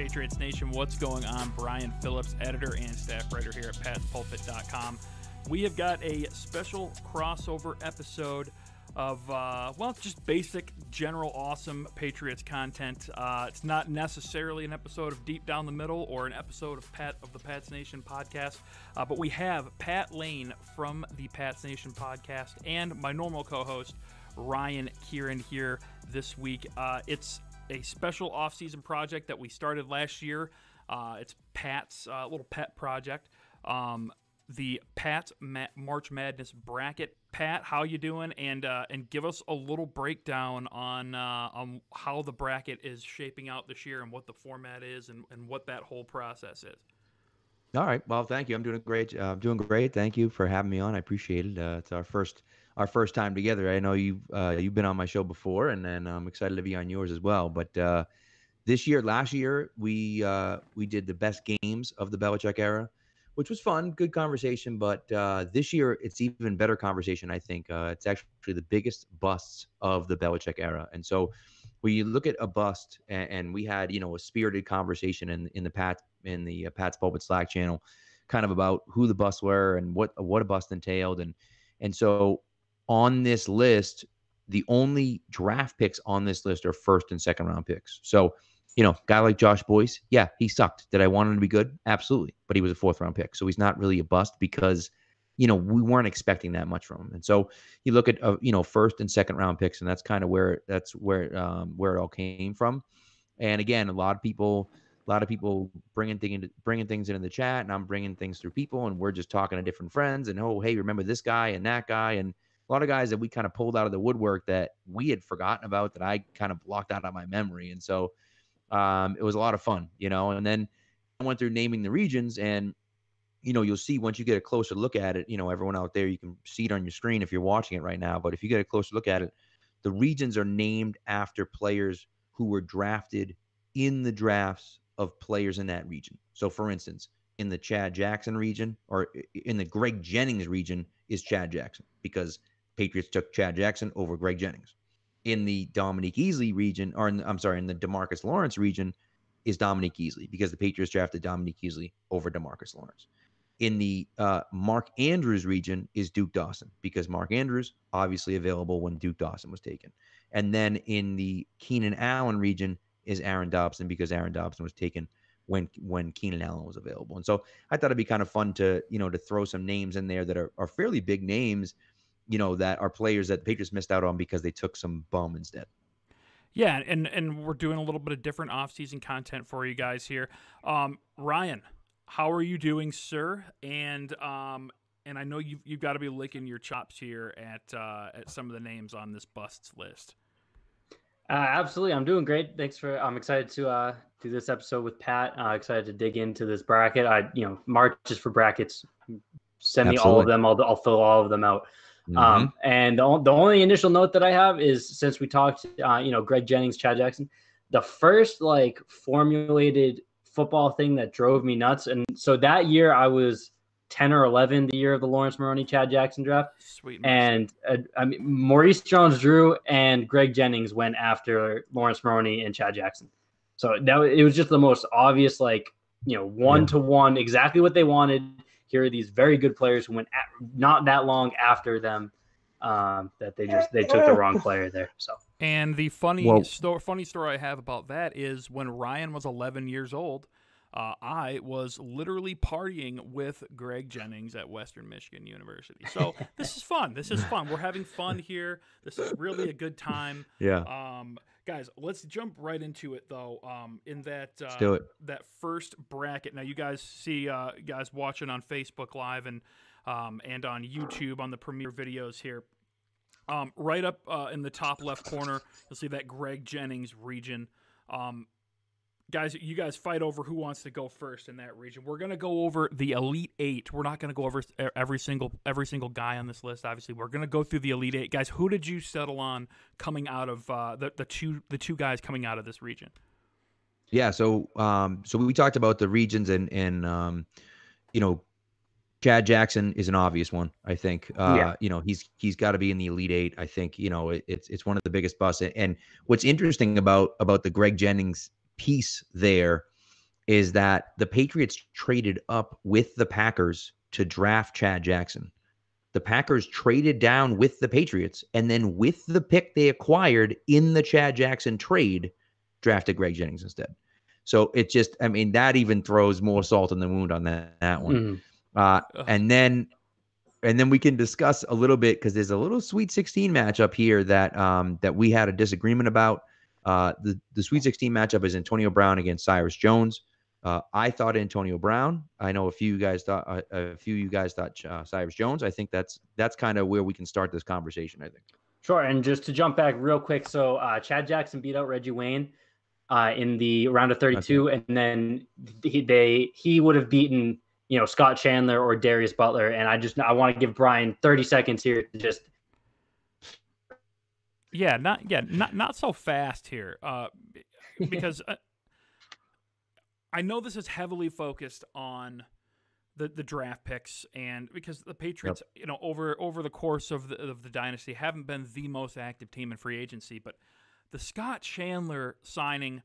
Patriots Nation, what's going on? Brian Phillips, editor and staff writer here at patspulpit.com. We have got a special crossover episode of, uh, well, just basic, general, awesome Patriots content. Uh, it's not necessarily an episode of Deep Down the Middle or an episode of Pat of the Pats Nation podcast, uh, but we have Pat Lane from the Pats Nation podcast and my normal co-host Ryan Kieran here this week. Uh, it's a special off-season project that we started last year. Uh, it's Pat's uh, little pet project. Um, the Pat Ma- March Madness bracket. Pat, how you doing? And uh, and give us a little breakdown on uh, on how the bracket is shaping out this year and what the format is and, and what that whole process is. All right. Well, thank you. I'm doing great. Uh, I'm doing great. Thank you for having me on. I appreciate it. Uh, it's our first our first time together. I know you uh, you've been on my show before, and then I'm excited to be on yours as well. But uh, this year, last year, we uh, we did the best games of the Belichick era, which was fun, good conversation. But uh, this year, it's even better conversation. I think uh, it's actually the biggest busts of the Belichick era, and so when you look at a bust, and, and we had you know a spirited conversation in in the Pat in the uh, Pat's Pulpit Slack channel, kind of about who the busts were and what what a bust entailed, and and so on this list, the only draft picks on this list are first and second round picks. So, you know, guy like Josh Boyce, yeah, he sucked. Did I want him to be good? Absolutely. But he was a fourth round pick. So he's not really a bust because, you know, we weren't expecting that much from him. And so you look at, uh, you know, first and second round picks, and that's kind of where that's where um, where it all came from. And again, a lot of people, a lot of people bringing things bringing things into the chat, and I'm bringing things through people, and we're just talking to different friends, and oh, hey, remember this guy and that guy, and a lot of guys that we kind of pulled out of the woodwork that we had forgotten about that I kind of blocked out of my memory. And so um, it was a lot of fun, you know. And then I went through naming the regions, and you know, you'll see once you get a closer look at it, you know, everyone out there, you can see it on your screen if you're watching it right now. But if you get a closer look at it, the regions are named after players who were drafted in the drafts of players in that region. So, for instance, in the Chad Jackson region or in the Greg Jennings region is Chad Jackson because Patriots took Chad Jackson over Greg Jennings. In the Dominique Easley region, or in, I'm sorry, in the Demarcus Lawrence region, is Dominique Easley because the Patriots drafted Dominique Easley over Demarcus Lawrence. In the uh, Mark Andrews region is Duke Dawson because Mark Andrews obviously available when Duke Dawson was taken. And then in the Keenan Allen region is Aaron Dobson because Aaron Dobson was taken when when Keenan Allen was available. And so I thought it'd be kind of fun to you know to throw some names in there that are, are fairly big names you know, that are players that the Patriots missed out on because they took some bum instead. Yeah, and and we're doing a little bit of different off-season content for you guys here. Um, Ryan, how are you doing, sir? And um, and I know you've you've got to be licking your chops here at uh, at some of the names on this busts list. Uh, absolutely, I'm doing great. Thanks for. I'm excited to uh, do this episode with Pat. Uh, excited to dig into this bracket. I, you know, March is for brackets. Send me all of them. I'll I'll fill all of them out. Mm-hmm. Um, and the, the only initial note that I have is since we talked, uh, you know, Greg Jennings, Chad Jackson, the first like formulated football thing that drove me nuts. And so that year I was 10 or 11, the year of the Lawrence Maroney, Chad Jackson draft. Sweet. And uh, I mean, Maurice Jones Drew and Greg Jennings went after Lawrence Maroney and Chad Jackson. So that it was just the most obvious, like, you know, one to one, exactly what they wanted. Here are these very good players who went at, not that long after them. Um, that they just they took the wrong player there. So and the funny story, funny story I have about that is when Ryan was 11 years old, uh, I was literally partying with Greg Jennings at Western Michigan University. So this is fun. This is fun. We're having fun here. This is really a good time. Yeah. Um, guys, let's jump right into it though. Um, in that uh, let's do it. that first bracket. Now you guys see uh, guys watching on Facebook Live and um, and on YouTube on the premiere videos here. Um, right up uh, in the top left corner, you'll see that Greg Jennings region. Um, guys, you guys fight over who wants to go first in that region. We're gonna go over the elite eight. We're not gonna go over every single every single guy on this list. Obviously, we're gonna go through the elite eight. Guys, who did you settle on coming out of uh, the the two the two guys coming out of this region? Yeah, so um, so we talked about the regions and and um, you know Chad Jackson is an obvious one. I think. Uh, yeah. You know, he's he's got to be in the elite eight. I think. You know, it, it's it's one of the biggest busts. And what's interesting about about the Greg Jennings piece there is that the Patriots traded up with the Packers to draft Chad Jackson. The Packers traded down with the Patriots, and then with the pick they acquired in the Chad Jackson trade, drafted Greg Jennings instead. So it just, I mean, that even throws more salt in the wound on that, that one. Mm. Uh, and then and then we can discuss a little bit because there's a little Sweet 16 matchup here that um, that we had a disagreement about. Uh, the the Sweet 16 matchup is Antonio Brown against Cyrus Jones. Uh, I thought Antonio Brown. I know a few guys thought uh, a few you guys thought uh, Cyrus Jones. I think that's that's kind of where we can start this conversation. I think. Sure, and just to jump back real quick, so uh, Chad Jackson beat out Reggie Wayne uh, in the round of 32, okay. and then he, they he would have beaten you know Scott Chandler or Darius Butler, and I just I want to give Brian 30 seconds here to just. Yeah, not yeah, not not so fast here, uh, because uh, I know this is heavily focused on the the draft picks, and because the Patriots, yep. you know, over over the course of the of the dynasty, haven't been the most active team in free agency, but the Scott Chandler signing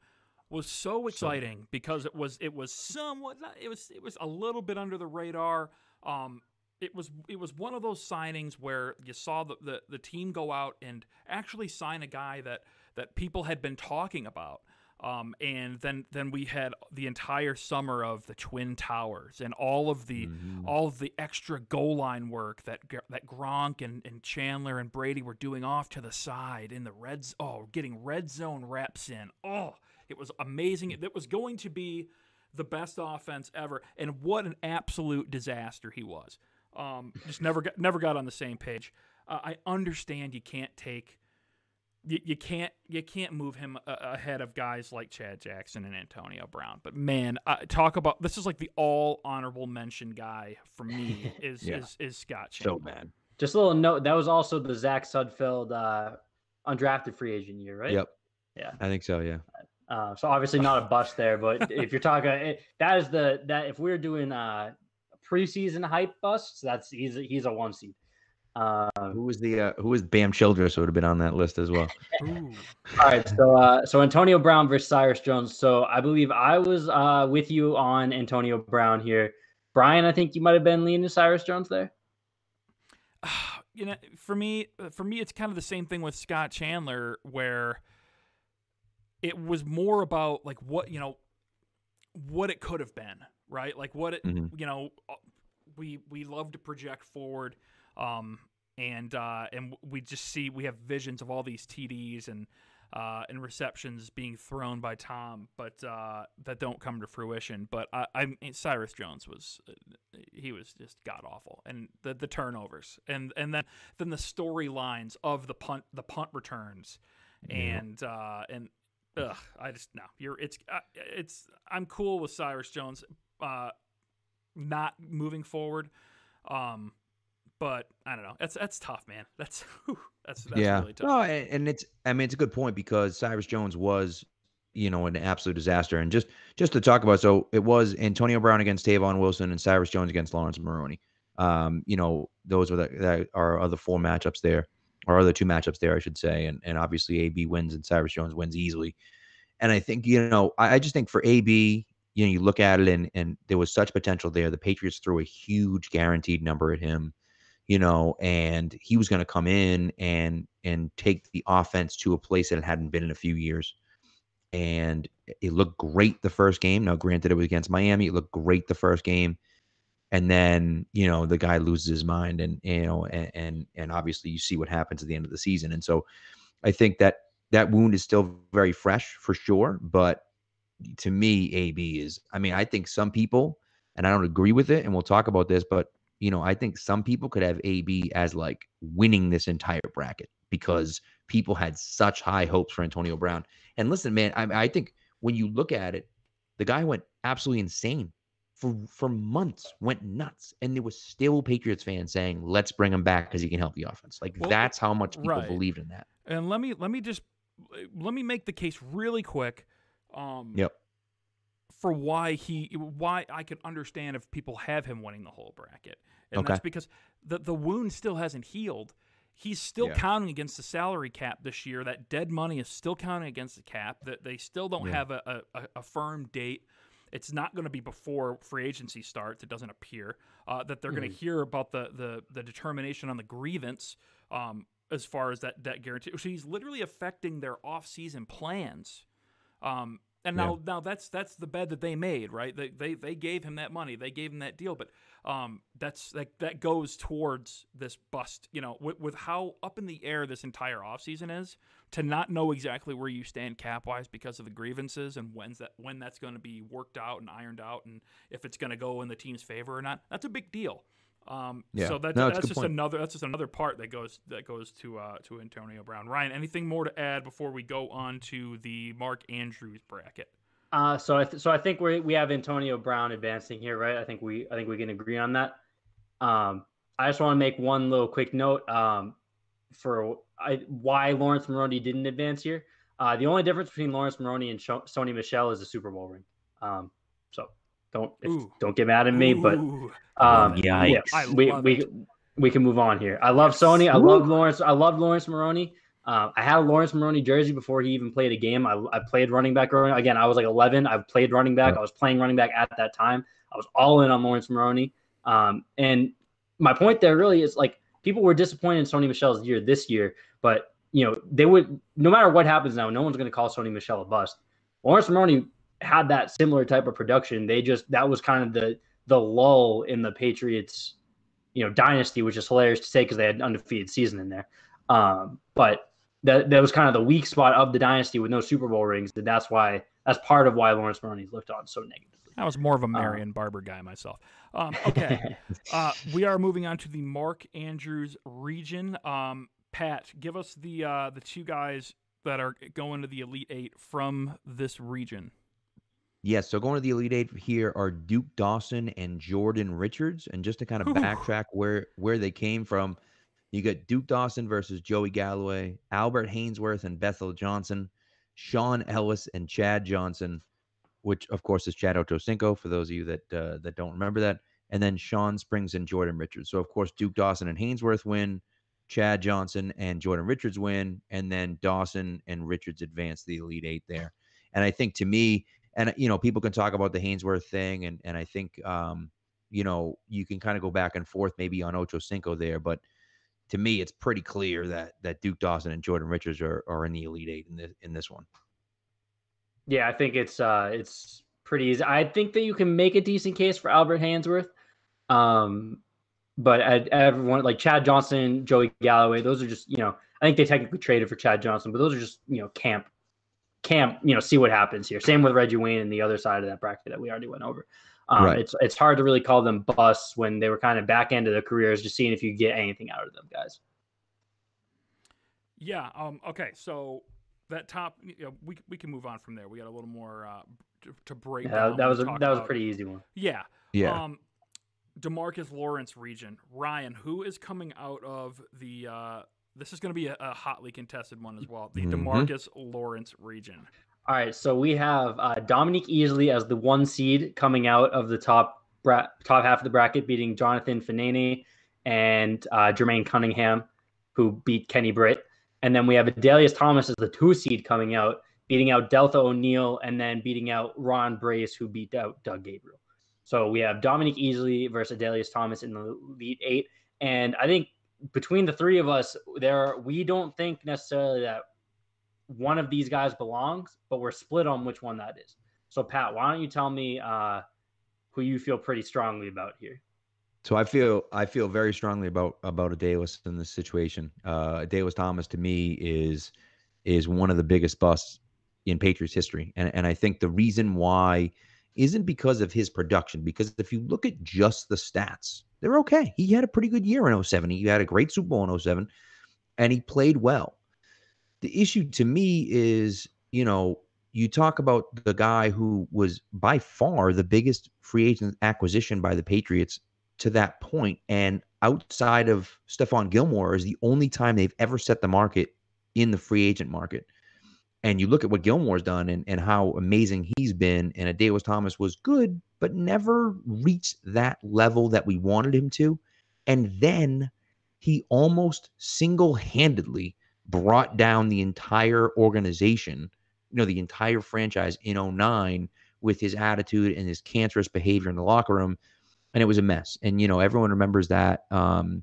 was so exciting because it was it was somewhat it was it was a little bit under the radar. Um, it was it was one of those signings where you saw the, the, the team go out and actually sign a guy that that people had been talking about. Um, and then then we had the entire summer of the Twin Towers and all of the mm-hmm. all of the extra goal line work that that Gronk and, and Chandler and Brady were doing off to the side in the reds. Oh, getting red zone reps in. Oh, it was amazing. It was going to be the best offense ever, and what an absolute disaster he was. Um, just never got never got on the same page. Uh, I understand you can't take you, you can't you can't move him ahead of guys like Chad Jackson and Antonio Brown. But man, uh, talk about this is like the all honorable mention guy for me is yeah. is, is Scott. Chandler. So bad. Just a little note. That was also the Zach Sudfeld uh, undrafted free agent year, right? Yep. Yeah. I think so. Yeah. Uh, so obviously not a bust there, but if you're talking, it, that is the that if we're doing uh preseason hype busts, that's he's he's a one seed. Uh, who was the uh, who was Bam Childress would have been on that list as well. All right, so uh, so Antonio Brown versus Cyrus Jones. So I believe I was uh, with you on Antonio Brown here. Brian, I think you might have been leaning to Cyrus Jones there. You know, for me, for me, it's kind of the same thing with Scott Chandler, where it was more about like what you know what it could have been right like what it mm-hmm. you know uh, we we love to project forward um and uh and we just see we have visions of all these TDs and uh, and receptions being thrown by Tom, but uh, that don't come to fruition. But I, I mean, Cyrus Jones was uh, he was just god awful, and the the turnovers, and and then then the storylines of the punt the punt returns, and uh, and ugh, I just no. You're it's uh, it's I'm cool with Cyrus Jones uh, not moving forward, um, but I don't know. That's that's tough, man. That's whew, that's, that's yeah. really tough. No, and, and it's I mean it's a good point because Cyrus Jones was you know an absolute disaster. And just just to talk about, so it was Antonio Brown against Tavon Wilson and Cyrus Jones against Lawrence Maroney. Um, you know those are the that are other four matchups there, or other two matchups there, I should say. And and obviously AB wins and Cyrus Jones wins easily. And I think you know I, I just think for AB, you know you look at it and and there was such potential there. The Patriots threw a huge guaranteed number at him you know, and he was going to come in and and take the offense to a place that it hadn't been in a few years. And it looked great the first game. Now, granted, it was against Miami. It looked great the first game, and then you know the guy loses his mind, and you know, and and, and obviously you see what happens at the end of the season. And so, I think that that wound is still very fresh for sure. But to me, AB is. I mean, I think some people, and I don't agree with it, and we'll talk about this, but you know, I think some people could have AB as like winning this entire bracket because people had such high hopes for Antonio Brown. And listen, man, I, I think when you look at it, the guy went absolutely insane for for months, went nuts, and there was still Patriots fans saying, "Let's bring him back because he can help the offense." Like Well, that's how much people right. believed in that. And let me let me just let me make the case really quick. Um, Yep. For why he why I can understand if people have him winning the whole bracket, and Okay. that's because the the wound still hasn't healed. He's still Yeah. counting against the salary cap this year. That dead money is still counting against the cap. That they still don't Yeah. have a, a, a firm date. It's not going to be before free agency starts. It doesn't appear uh, that they're going to hear about the, the the determination on the grievance um, as far as that that guarantee. So he's literally affecting their off-season plans. Um, and now, now that's that's the bed that they made, right? They, they they gave him that money, they gave him that deal, but um, that's that that goes towards this bust. You know, with, with how up in the air this entire offseason is, to not know exactly where you stand cap wise because of the grievances and when's that when that's going to be worked out and ironed out, and if it's going to go in the team's favor or not. That's a big deal. Um, Yeah. So that, No, that's just point. another that's just another part that goes that goes to uh, to Antonio Brown. Ryan, anything more to add before we go on to the Mark Andrews bracket? Uh, so I th- so I think we we have Antonio Brown advancing here, right? I think we I think we can agree on that. Um, I just want to make one little quick note um, for I, why Lawrence Maroney didn't advance here. Uh, the only difference between Lawrence Maroney and Sho- Sony Michel is a Super Bowl ring. Um, so don't if, don't get mad at me, but um, love it. yeah, we we it. we can move on here. I love Sony. I love Lawrence. I love Lawrence Maroney. Uh, I had a Lawrence Maroney jersey before he even played a game. I, I played running back growing. Again, I was like 11. I played running back. I was playing running back at that time. I was all in on Lawrence Maroney. Um, and my point there really is like people were disappointed in Sony Michel's year this year, but you know they would no matter what happens now, no one's going to call Sony Michel a bust. Lawrence Maroney had that similar type of production. They just that was kind of the the lull in the Patriots, you know, dynasty, which is hilarious to say because they had an undefeated season in there. Um, but that that was kind of the weak spot of the dynasty with no Super Bowl rings. And that's why that's part of why Lawrence Maroney's looked on so negatively. I was more of a Marion Barber guy myself. Um, okay, uh, we are moving on to the Mark Andrews region. Um, Pat, give us the uh, the two guys that are going to the Elite Eight from this region. Yes, so going to the Elite Eight here are Duke Dawson and Jordan Richards. And just to kind of backtrack where where they came from, you got Duke Dawson versus Joey Galloway, Albert Haynesworth and Bethel Johnson, Shaun Ellis and Chad Johnson, which of course is Chad Ochocinco for those of you that uh, that don't remember that, and then Shawn Springs and Jordan Richards. So of course Duke Dawson and Hainsworth win, Chad Johnson and Jordan Richards win, and then Dawson and Richards advance the Elite Eight there. And I think to me, and you know, people can talk about the Haynesworth thing, and and I think um, you know, you can kind of go back and forth maybe on Ocho Cinco there, but to me, it's pretty clear that that Duke Dawson and Jordan Richards are, are in the Elite Eight in this in this one. Yeah, I think it's uh it's pretty easy. I think that you can make a decent case for Albert Haynesworth. Um but at everyone like Chad Johnson, Joey Galloway, those are just, you know, I think they technically traded for Chad Johnson, but those are just, you know, camp camp, you know, see what happens here. Same with Reggie Wayne and the other side of that bracket that we already went over. Um, Right. it's it's hard to really call them busts when they were kind of back end of their careers, just seeing if you get anything out of them guys. Yeah. Um. Okay. So that top, you know, we we can move on from there. We got a little more uh, to, to break Yeah, down. that, that was a that was a pretty easy one. Yeah. Yeah. Um, Demarcus Lawrence region. Ryan, who is coming out of the? Uh, this is going to be a, a, hotly contested one as well. The mm-hmm. Demarcus Lawrence region. All right, so we have uh, Dominique Easley as the one seed coming out of the top bra- top half of the bracket, beating Jonathan Fanene and uh, Jermaine Cunningham, who beat Kenny Britt. And then we have Adalius Thomas as the two seed coming out, beating out Delta O'Neal, and then beating out Ron Brace, who beat out Doug Gabriel. So we have Dominique Easley versus Adalius Thomas in the Elite Eight. And I think between the three of us, there we don't think necessarily that one of these guys belongs, but we're split on which one that is. So Pat, why don't you tell me uh, who you feel pretty strongly about here? So I feel I feel very strongly about about a Adalius in this situation. Uh, Adalius Thomas to me is is one of the biggest busts in Patriots history, and and I think the reason why isn't because of his production. Because if you look at just the stats, they're okay. He had a pretty good year in 07. He had a great Super Bowl in 07, and he played well. The issue to me is, you know, you talk about the guy who was by far the biggest free agent acquisition by the Patriots to that point, and outside of Stephon Gilmore is the only time they've ever set the market in the free agent market. And you look at what Gilmore's done and, and how amazing he's been. And Adalius Thomas was good, but never reached that level that we wanted him to. And then he almost single handedly brought down the entire organization, you know, the entire franchise in 09 with his attitude and his cancerous behavior in the locker room. And it was a mess. And, you know, everyone remembers that. Um,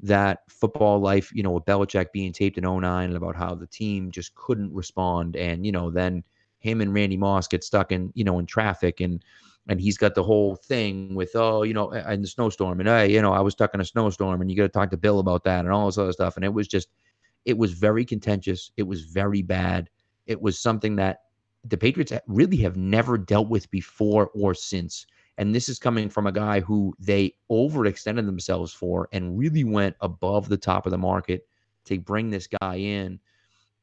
that football life, you know, with Belichick being taped in 09 and about how the team just couldn't respond. And, you know, then him and Randy Moss get stuck in, you know, in traffic and, and he's got the whole thing with, oh, you know, in the snowstorm and, hey, you know, I was stuck in a snowstorm and you got to talk to Bill about that and all this other stuff. And it was just, it was very contentious. It was very bad. It was something that the Patriots really have never dealt with before or since. And this is coming from a guy who they overextended themselves for and really went above the top of the market to bring this guy in.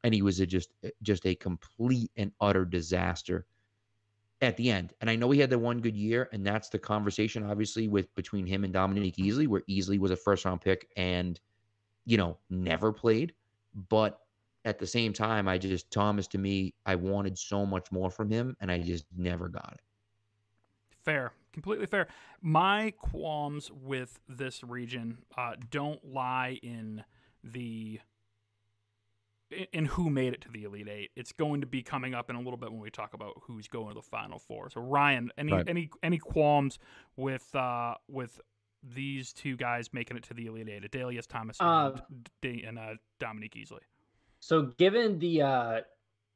And he was a just eh, just a complete and utter disaster at the end. And I know he had the one good year, and that's the conversation, obviously, with between him and Dominique Easley, where Easley was a first round pick and you know never played. But at the same time, I just Thomas to me, I wanted so much more from him, and I just never got it. Fair completely fair. My qualms with this region uh, don't lie in the in who made it to the Elite Eight. It's going to be coming up in a little bit when we talk about who's going to the Final Four. So Ryan, any right. any any qualms with uh, with these two guys making it to the Elite Eight? Adalius Thomas uh, and, and uh, Dominique Easley. So given the uh,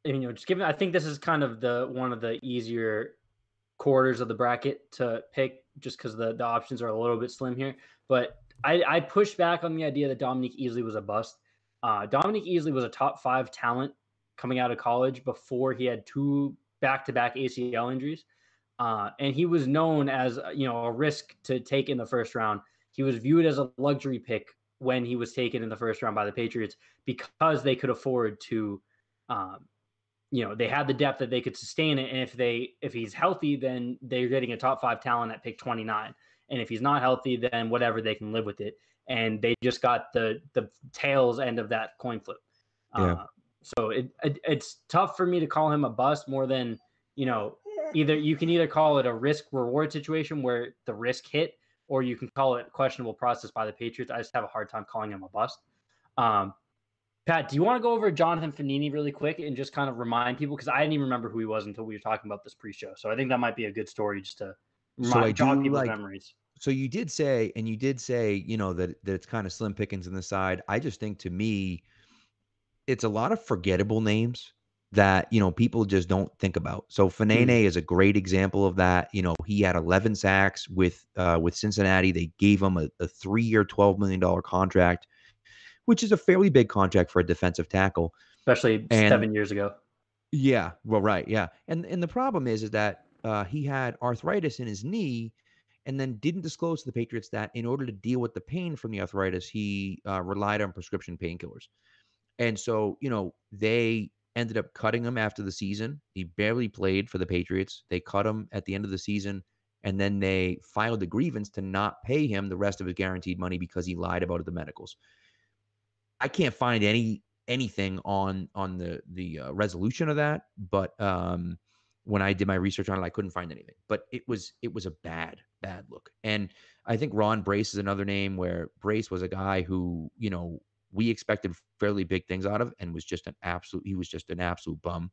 you know, just given, I think this is kind of the one of the easier quarters of the bracket to pick just because the, the options are a little bit slim here. But I, I pushed back on the idea that Dominique Easley was a bust. Uh, Dominique Easley was a top five talent coming out of college before he had two back to back ACL injuries. Uh, and he was known as you know a risk to take in the first round. He was viewed as a luxury pick when he was taken in the first round by the Patriots because they could afford to um, you know they had the depth that they could sustain it. And if they if he's healthy then they're getting a top five talent at pick 29 and if he's not healthy then whatever they can live with it. And they just got the the tails end of that coin flip. Yeah. Uh, so it, it it's tough for me to call him a bust more than you know either you can either call it a risk reward situation where the risk hit or you can call it questionable process by the patriots. I just have a hard time calling him a bust. Um, Pat, do you want to go over Jonathan Fanene really quick and just kind of remind people? Because I didn't even remember who he was until we were talking about this pre-show. So I think that might be a good story just to remind, so jog people's like, memories. So you did say, and you did say, you know, that that it's kind of slim pickings in the side. I just think to me, it's a lot of forgettable names that you know people just don't think about. So Fanene mm. is a great example of that. You know, he had 11 sacks with uh, with Cincinnati. They gave him a, a three-year, 12 million dollar contract which is a fairly big contract for a defensive tackle, especially and, seven years ago. Yeah, well, right, yeah, and and the problem is is that uh, he had arthritis in his knee, and then didn't disclose to the Patriots that in order to deal with the pain from the arthritis, he uh, relied on prescription painkillers, and so you know they ended up cutting him after the season. He barely played for the Patriots. They cut him at the end of the season, and then they filed a grievance to not pay him the rest of his guaranteed money because he lied about the medicals. I can't find any anything on on the the uh, resolution of that, but um, when I did my research on it, I couldn't find anything. But it was it was a bad bad look, and I think Ron Brace is another name where Brace was a guy who you know we expected fairly big things out of, and was just an absolute he was just an absolute bum.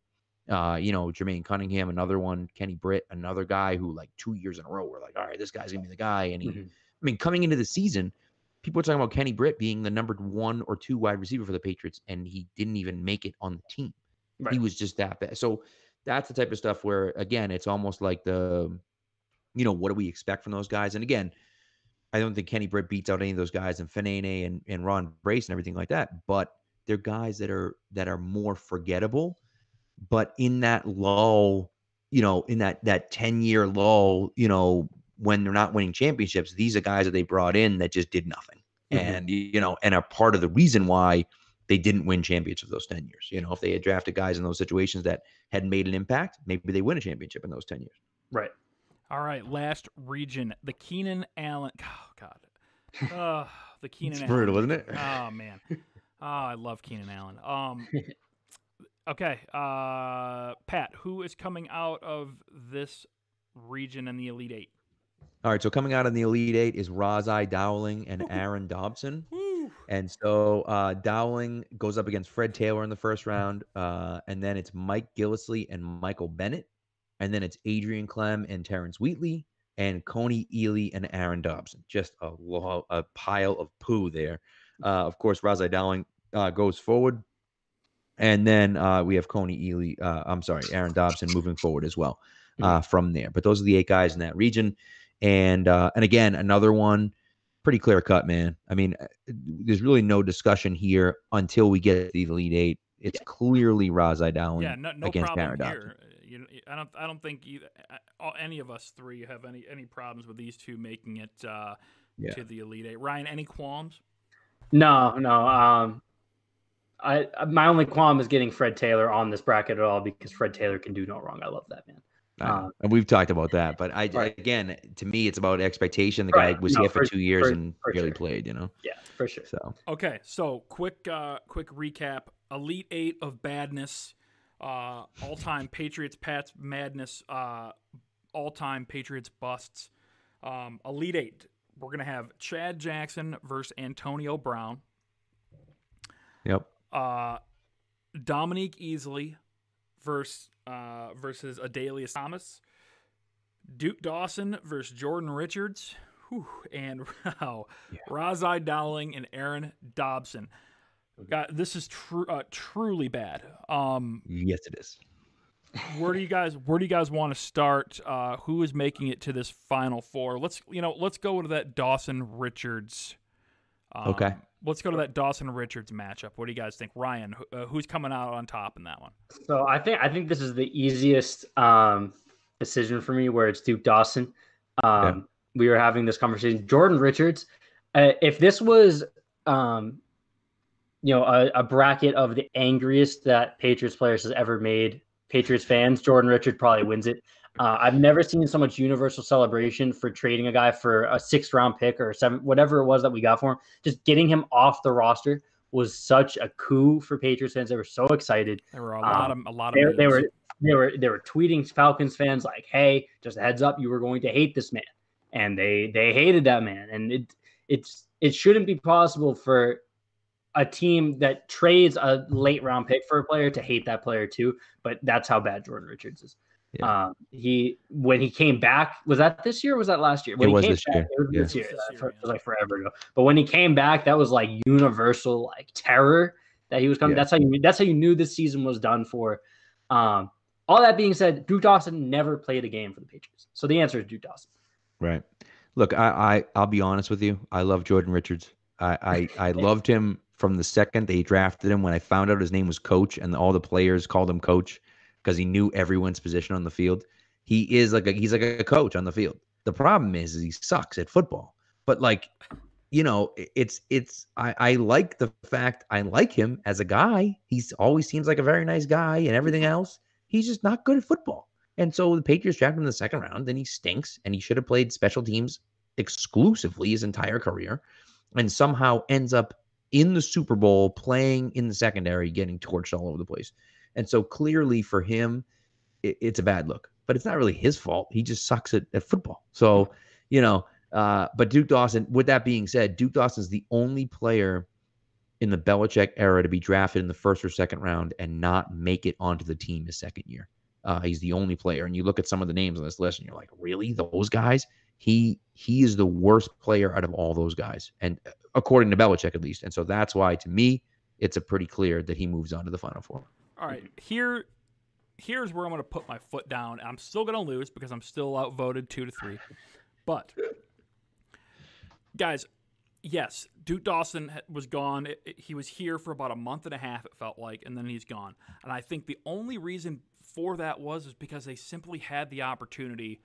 Uh, you know, Jermaine Cunningham, another one, Kenny Britt, another guy who like two years in a row we're like, all right, this guy's gonna be the guy. And he, mm-hmm. I mean, coming into the season, people are talking about Kenny Britt being the number one or two wide receiver for the Patriots, and he didn't even make it on the team. Right. He was just that bad. So that's the type of stuff where, again, it's almost like the, you know, what do we expect from those guys? And again, I don't think Kenny Britt beats out any of those guys and Fanene and, and Ron Brace and everything like that, but they're guys that are that are more forgettable but in that lull, you know, in that that 10 year lull, you know, when they're not winning championships, these are guys that they brought in that just did nothing. Mm-hmm. And you know, and are part of the reason why they didn't win championships those 10 years. You know, if they had drafted guys in those situations that had made an impact, maybe they win a championship in those 10 years. Right. All right, last region, the Keenan Allen. Oh God, uh, the Keenan. It's Allen. brutal, isn't it? Oh man, oh, I love Keenan Allen. Um, Okay, uh, Pat, who is coming out of this region in the Elite Eight? All right, so coming out in the Elite Eight is Ras-I Dowling and Aaron Dobson. And so uh, Dowling goes up against Fred Taylor in the first round. Uh, and then it's Mike Gillislee and Michael Bennett. And then it's Adrian Klemm and Terrence Wheatley and Kony Ealy and Aaron Dobson. Just a, lo- a pile of poo there. Uh, of course, Ras-I Dowling uh, goes forward. And then uh, we have Kony Ealy. Uh, I'm sorry, Aaron Dobson moving forward as well uh, mm-hmm. from there. But those are the eight guys in that region. And uh, and again, another one, pretty clear cut, man. I mean, uh, there's really no discussion here until we get the Elite Eight. It's yeah. clearly Ras-I Dowling yeah, no, no against Aaron Dobson. You I don't. I don't think either, any of us three have any any problems with these two making it uh, yeah. to the Elite Eight. Ryan, any qualms? No, no. Um, I my only qualm is getting Fred Taylor on this bracket at all because Fred Taylor can do no wrong. I love that man. Um, and we've talked about that, but I right. again, to me, it's about expectation. The right. guy was no, here for, for two years for, and for barely sure. played. You know. Yeah, for sure. So okay, so quick, uh, quick recap: Elite Eight of badness, uh, all-time Patriots Pats madness, uh, all-time Patriots busts. Um, Elite Eight. We're gonna have Chad Jackson versus Antonio Brown. Yep. Uh, Dominique Easley versus uh, versus Adalius Thomas. Duke Dawson versus Jordan Richards. Whew, and wow, yeah. Ras-I Dowling and Aaron Dobson. God, this is true, uh, truly bad. Um, yes, it is. where do you guys Where do you guys want to start? Uh, who is making it to this final four? Let's you know, let's go to that Dawson Richards. Um, okay. Let's go to that Dawson Richards matchup. What do you guys think, Ryan? Uh, who's coming out on top in that one? So I think I think this is the easiest um, decision for me, where it's Duke Dawson. Um, yeah. We were having this conversation. Jordan Richards. Uh, if this was, um, you know, a, a, bracket of the angriest that Patriots players has ever made Patriots fans, Jordan Richards probably wins it. Uh, I've never seen so much universal celebration for trading a guy for a six round pick or seven, whatever it was that we got for him. Just getting him off the roster was such a coup for Patriots fans. They were so excited. There were a lot um, of a lot of they, they, were they were they were tweeting Falcons fans like, "Hey, just a heads up, you were going to hate this man," and they they hated that man. And it it's it shouldn't be possible for a team that trades a late round pick for a player to hate that player too. But that's how bad Jordan Richards is. Yeah. Um, he when he came back was that this year? was that last year? When it he was came this back, year. It was yeah. this year. That was like forever ago. But when he came back, that was like universal like terror that he was coming. Yeah. That's how you that's how you knew this season was done for. Um, all that being said, Duke Dawson never played a game for the Patriots. So the answer is Duke Dawson. Right. Look, I, I I'll be honest with you. I love Jordan Richards. I I, I loved him from the second they drafted him. When I found out his name was Coach and all the players called him Coach because he knew everyone's position on the field. He is like a he's like a coach on the field. The problem is, is he sucks at football. But like, you know, it's it's I, I like the fact I like him as a guy. He's always seems like a very nice guy and everything else. He's just not good at football. And so the Patriots drafted him in the second round. Then he stinks, and he should have played special teams exclusively his entire career, and somehow ends up in the Super Bowl playing in the secondary, getting torched all over the place. And so clearly for him, it, it's a bad look. But it's not really his fault. He just sucks at, at football. So, you know, uh, but Duke Dawson, with that being said, Duke Dawson is the only player in the Belichick era to be drafted in the first or second round and not make it onto the team his second year. Uh, he's the only player. And you look at some of the names on this list and you're like, really? Those guys? He he is the worst player out of all those guys. And uh, according to Belichick at least. And so that's why to me, it's a pretty clear that he moves on to the final four. All right. Mm-hmm. Here here's where I'm gonna put my foot down. I'm still gonna lose because I'm still outvoted two to three. But guys, yes, Duke Dawson was gone. It, it, he was here for about a month and a half, it felt like, and then he's gone. And I think the only reason for that was is because they simply had the opportunity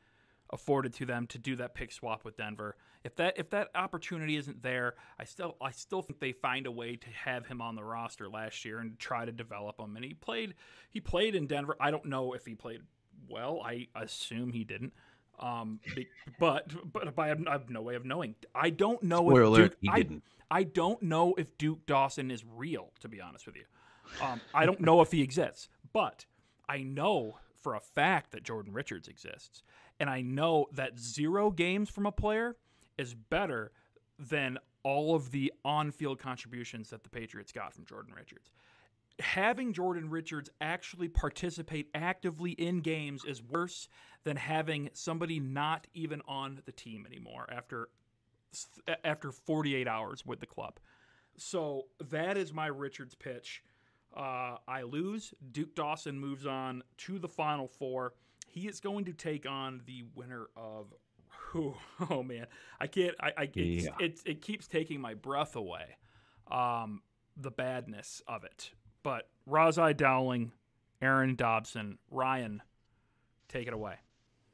afforded to them to do that pick swap with Denver. If that if that opportunity isn't there, I still I still think they find a way to have him on the roster last year and try to develop him. And he played he played in Denver. I don't know if he played well. I assume he didn't. Um, but but, I, have, I, have, no way of knowing. I don't know Spoiler if alert, he didn't. I, I don't know if Duke Dawson is real. To be honest with you, um, I don't know if he exists, but I know for a fact that Jordan Richards exists, and I know that zero games from a player is better than all of the on-field contributions that the Patriots got from Jordan Richards having Jordan Richards actually participate actively in games is worse than having somebody not even on the team anymore after after 48 hours with the club. So that is my Richards pitch. Uh, I lose. Duke Dawson moves on to the final four. He is going to take on the winner of. Who, oh man, I can't. I, I yeah. it, it keeps taking my breath away. Um, the badness of it. But Ras-I Dowling, Aaron Dobson, Ryan, take it away.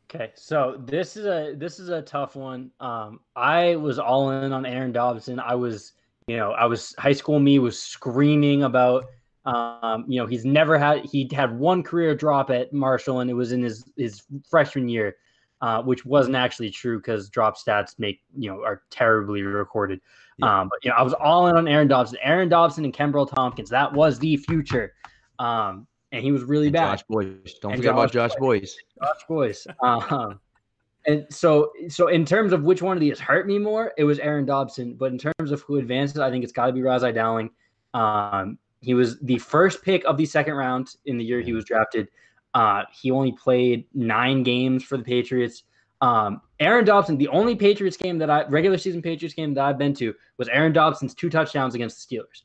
Okay, so this is a this is a tough one. Um, I was all in on Aaron Dobson. I was, you know, I was high school me was screaming about. Um, you know, he's never had he had one career drop at Marshall, and it was in his his freshman year, uh, which wasn't actually true because drop stats make you know are terribly recorded. Yeah. Um, but you know, I was all in on Aaron Dobson, Aaron Dobson, and Kenbrell Thompkins. That was the future. Um, and he was really and bad. Josh Boyce. Don't and forget Josh about Josh Boyce. Josh Boyce. Uh-huh. and so, so in terms of which one of these hurt me more, it was Aaron Dobson. But in terms of who advances, I think it's got to be Ras-I Dowling. Um, he was the first pick of the second round in the year he was drafted. Uh, he only played nine games for the Patriots. Um, Aaron Dobson, the only Patriots game that I regular season Patriots game that I've been to was Aaron Dobson's two touchdowns against the Steelers.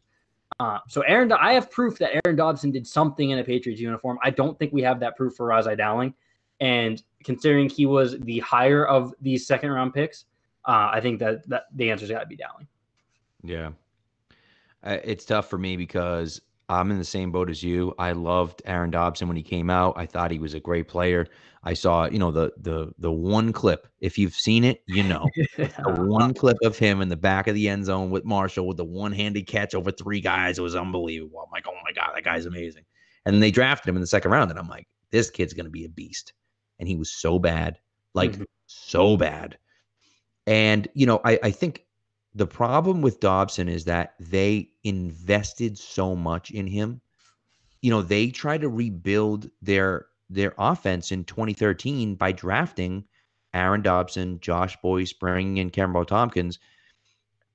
Uh, so Aaron, I have proof that Aaron Dobson did something in a Patriots uniform. I don't think we have that proof for Ras-I Dowling. And considering he was the higher of these second round picks, uh, I think that, that the answer's got to be Dowling. Yeah. Uh, it's tough for me because I'm in the same boat as you. I loved Aaron Dobson when he came out. I thought he was a great player. I saw, you know, the the the one clip. If you've seen it, you know, the one clip of him in the back of the end zone with Marshall with the one-handed catch over three guys. It was unbelievable. I'm like, oh my god, that guy's amazing. And then they drafted him in the second round, and I'm like, this kid's gonna be a beast. And he was so bad, like mm-hmm. so bad. And you know, I I think the problem with Dobson is that they invested so much in him. You know, they tried to rebuild their their offense in 2013 by drafting Aaron Dobson, Josh Boyce, bringing in Kenbrell Thompkins,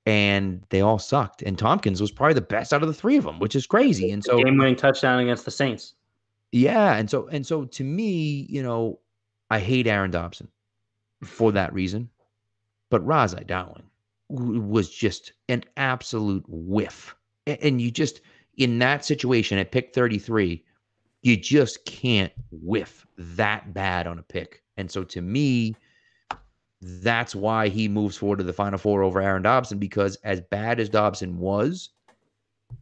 and they all sucked. And Tompkins was probably the best out of the three of them, which is crazy. And so game-winning touchdown against the Saints. Yeah, and so and so to me, you know, I hate Aaron Dobson for that reason, but Ras-I Dowling was just an absolute whiff. And you just in that situation at pick 33, you just can't whiff that bad on a pick. And so to me, that's why he moves forward to the final four over Aaron Dobson because as bad as Dobson was,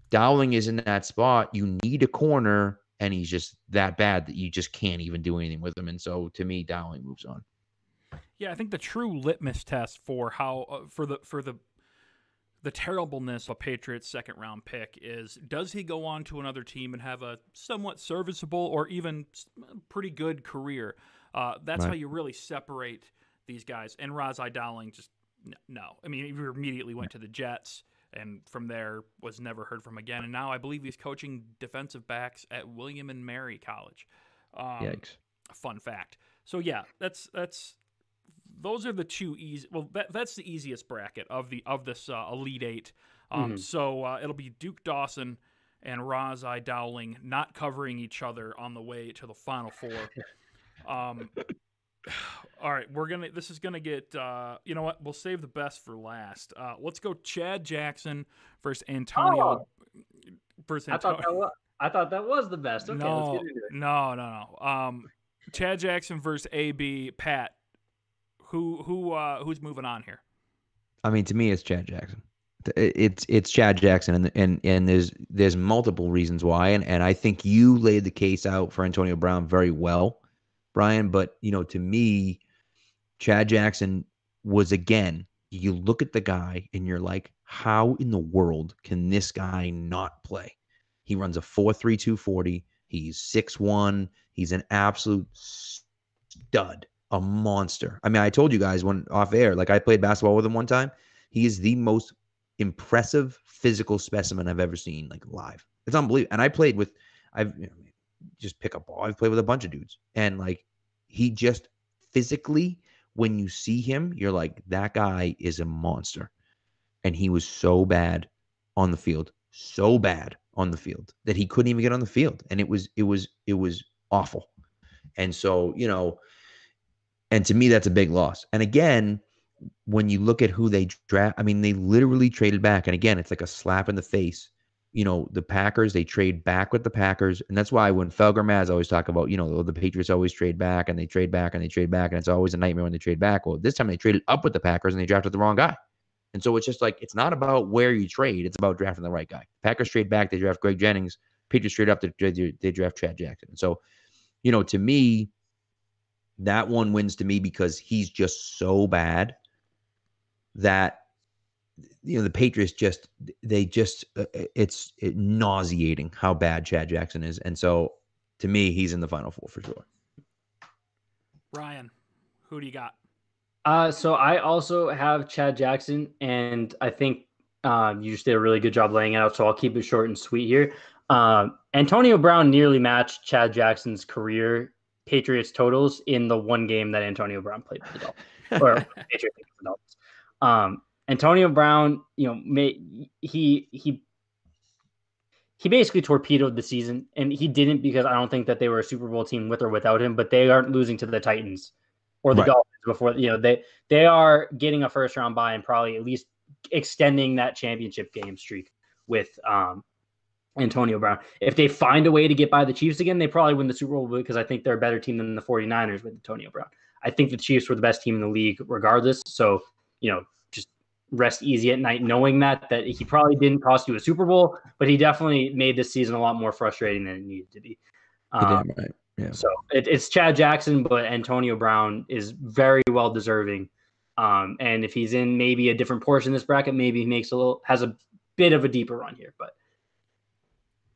Dowling is in that spot. You need a corner, and he's just that bad that you just can't even do anything with him. And so to me, Dowling moves on. Yeah, I think the true litmus test for how uh, for the for the the terribleness of a Patriots second round pick is does he go on to another team and have a somewhat serviceable or even pretty good career? Uh, that's right. how you really separate these guys. And Ras-I Dowling just no. I mean, he immediately went to the Jets and from there was never heard from again. And now I believe he's coaching defensive backs at William and Mary College. Um, Yikes! Fun fact. So yeah, that's that's those are the two easy. Well, that, that's the easiest bracket of the of this uh, Elite Eight. Um, mm-hmm. So uh, it'll be Duke Dawson and Ras-I Dowling not covering each other on the way to the Final Four. Um, all right, we're gonna. This is gonna get. Uh, you know what? We'll save the best for last. Uh, let's go. Chad Jackson versus Antonio. Oh, versus Antonio. I thought that was. I thought that was the best. Okay, no, no, no, no. Um, Chad Jackson versus AB. Pat, who who uh, who's moving on here? I mean, to me, it's Chad Jackson. It's it's Chad Jackson, and and and there's there's multiple reasons why, and and I think you laid the case out for Antonio Brown very well, Brian. But you know, to me, Chad Jackson was again. You look at the guy, and you're like, how in the world can this guy not play? He runs a four three two forty. He's six one. He's an absolute stud a monster. I mean, I told you guys when off air, like I played basketball with him one time. He is the most impressive physical specimen I've ever seen, like live. It's unbelievable. And I played with, I've you know, just pick a ball. I've played with a bunch of dudes, and like he just physically, when you see him, you're like that guy is a monster, and he was so bad on the field, so bad on the field that he couldn't even get on the field, and it was it was it was awful. And so you know and to me, that's a big loss. And again, when you look at who they draft, I mean, they literally traded back. And again, it's like a slap in the face. You know, the Packers, they trade back with the Packers. And that's why when Felger Mazz always talk about, you know, oh, the Patriots always trade back and they trade back and they trade back. And it's always a nightmare when they trade back. Well, this time they traded up with the Packers and they drafted the wrong guy. And so it's just like, it's not about where you trade, it's about drafting the right guy. Packers trade back, they draft Greg Jennings. Patriots trade up, they, draft Chad Jackson. And so, you know, to me, that one wins to me because he's just so bad that you know the Patriots just they just uh, it's it nauseating how bad Chad Jackson is, and so to me he's in the final four for sure. Ryan, who do you got? Uh, so I also have Chad Jackson, and I think um, you just did a really good job laying it out. So I'll keep it short and sweet here. Um, Antonio Brown nearly matched Chad Jackson's career Patriots totals in the one game that Antonio Brown played for the Dolphins or Patriots for the Dolphins. Um, Antonio Brown, you know, may, he he he basically torpedoed the season, and he didn't because I don't think that they were a Super Bowl team with or without him. But they aren't losing to the Titans or the right. Dolphins before you know they they are getting a first round bye and probably at least extending that championship game streak with um Antonio Brown. If they find a way to get by the Chiefs again, they probably win the Super Bowl because I think they're a better team than the 49ers with Antonio Brown. I think the Chiefs were the best team in the league regardless. So, you know, just rest easy at night knowing that that he probably didn't cost you a Super Bowl, but he definitely made this season a lot more frustrating than it needed to be. Um, right. Yeah. So it, it's Chad Jackson, but Antonio Brown is very well deserving. Um, and if he's in maybe a different portion of this bracket, maybe he makes a little has a bit of a deeper run here. But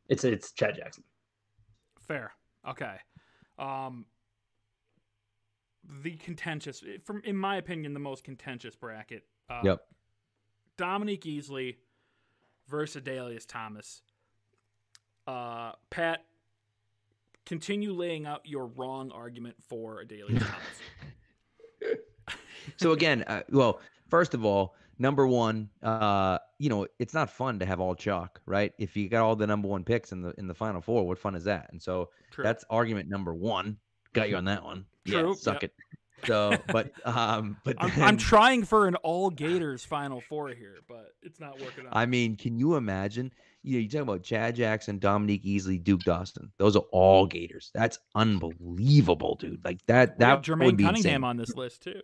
it's it's Chad Jackson. Fair. Okay. Um, the contentious, from in my opinion, the most contentious bracket. Uh, yep. Dominique Easley versus Adalius Thomas. Uh, Pat, continue laying out your wrong argument for Adalius Thomas. so again, uh, well, first of all, number one, uh, you know, it's not fun to have all chalk, right? If you got all the number one picks in the in the final four, what fun is that? And so True. that's argument number one. Got you on that one. True. Yeah, suck yep. it. So, but um, but I'm, then, I'm, trying for an all Gators Final Four here, but it's not working out. I mean, can you imagine? You know, you talk about Chad Jackson, Dominique Easley, Duke Dawson. Those are all Gators. That's unbelievable, dude. Like that. That Jermaine Cunningham insane. on this list too.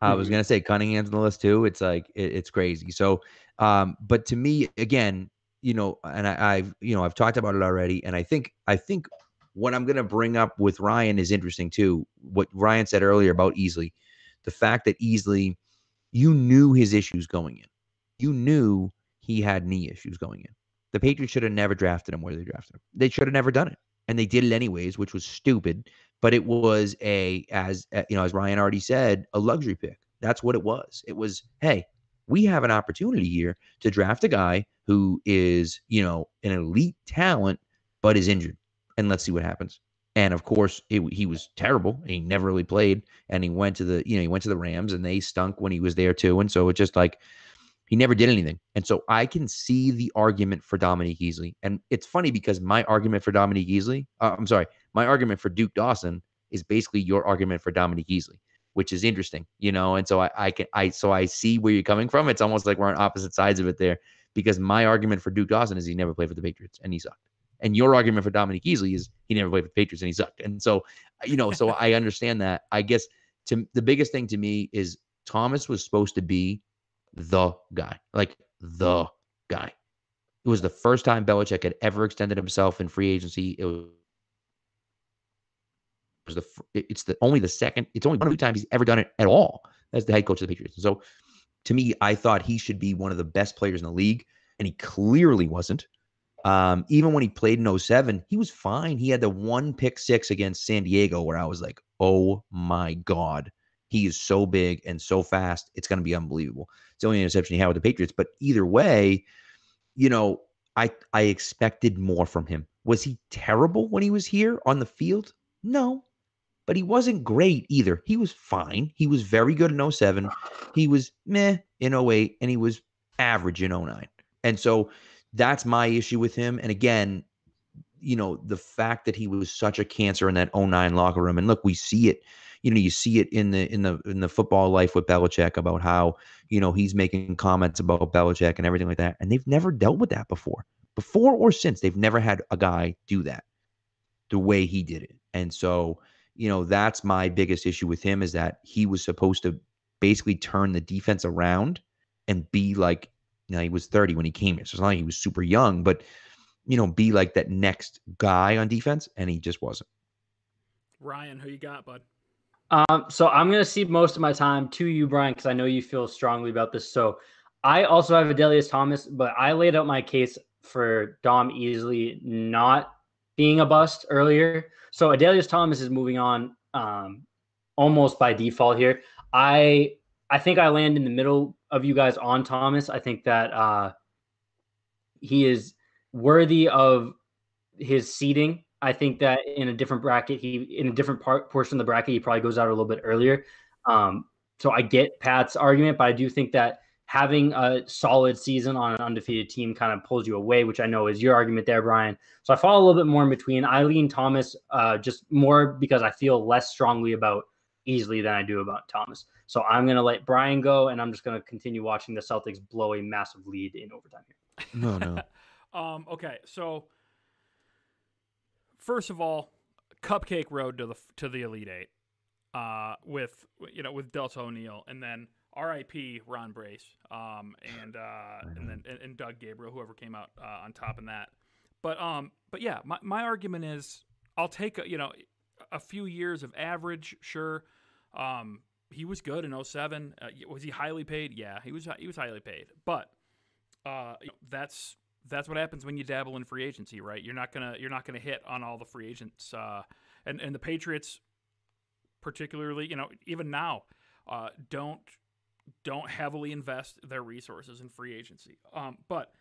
I was gonna say Cunningham's on the list too. It's like it, it's crazy. So, um, but to me, again, you know, and I, I've you know I've talked about it already, and I think I think what I'm gonna bring up with Ryan is interesting too. What Ryan said earlier about Easley, the fact that Easley, you knew his issues going in, you knew he had knee issues going in. The Patriots should have never drafted him where they drafted him. They should have never done it, and they did it anyways, which was stupid. But it was a as uh, you know, as Ryan already said, a luxury pick. That's what it was. It was, hey, we have an opportunity here to draft a guy who is, you know, an elite talent, but is injured. And let's see what happens. And of course, it, he was terrible. He never really played, and he went to the, you know, he went to the Rams, and they stunk when he was there too. And so it just like he never did anything. And so I can see the argument for Dominique Easley. And it's funny because my argument for Dominique Easley, uh, I'm sorry, my argument for Duke Dawson is basically your argument for Dominique Easley which is interesting, you know. And so I, I can I so I see where you're coming from. It's almost like we're on opposite sides of it there, because my argument for Duke Dawson is he never played for the Patriots and he sucked. And your argument for Dominique Easley is he never played for the Patriots and he sucked. And so, you know, so I understand that. I guess to the biggest thing to me is Thomas was supposed to be the guy, like the guy. It was the first time Belichick had ever extended himself in free agency. It was was the it's the only the second it's only one of the times he's ever done it at all as the head coach of the Patriots. so to me, I thought he should be one of the best players in the league, and he clearly wasn't. Um, even when he played in 07, he was fine. He had the one pick six against San Diego where I was like, oh my God, he is so big and so fast. It's going to be unbelievable. It's the only interception he had with the Patriots. But either way, you know, I I expected more from him. Was he terrible when he was here on the field? No, but he wasn't great either. He was fine. He was very good in 07. He was meh in 08, and he was average in 09. And so that's my issue with him. And again, you know, the fact that he was such a cancer in that 09 locker room. And look, we see it, you know, you see it in the in the in the football life with Belichick about how, you know, he's making comments about Belichick and everything like that. And they've never dealt with that before. Before or since, they've never had a guy do that the way he did it. And so you know, that's my biggest issue with him is that he was supposed to basically turn the defense around and be like, you know, he was 30 when he came here. So it's not like he was super young, but, you know, be like that next guy on defense. And he just wasn't. Ryan, who you got, bud? Um, so I'm going to cede most of my time to you, Brian, because I know you feel strongly about this. So I also have Adalius Thomas, but I laid out my case for Dom Easley not being a bust earlier. So Adalius Thomas is moving on um, almost by default here. I I think I land in the middle of you guys on Thomas. I think that uh, he is worthy of his seating. I think that in a different bracket, he in a different part portion of the bracket, he probably goes out a little bit earlier. Um, so I get Pat's argument, but I do think that having a solid season on an undefeated team kind of pulls you away, which I know is your argument there, Brian. So I fall a little bit more in between. Eileen Thomas, uh, just more because I feel less strongly about Easley than I do about Thomas. So I'm going to let Brian go, and I'm just going to continue watching the Celtics blow a massive lead in overtime here. No, no. um, okay, so first of all, cupcake road to the to the Elite Eight, uh, with you know with Delta O'Neal, and then R.I.P. Ron Brace, um, and uh, and then and, and, Doug Gabriel, whoever came out uh, on top in that. But um, but yeah, my, my argument is I'll take a, you know a few years of average, sure. Um, he was good in 07. Uh, was he highly paid? Yeah, he was he was highly paid. But uh, that's that's what happens when you dabble in free agency, right? You're not gonna you're not gonna hit on all the free agents. Uh, and and the Patriots, particularly, you know, even now, uh, don't don't heavily invest their resources in free agency. Um, but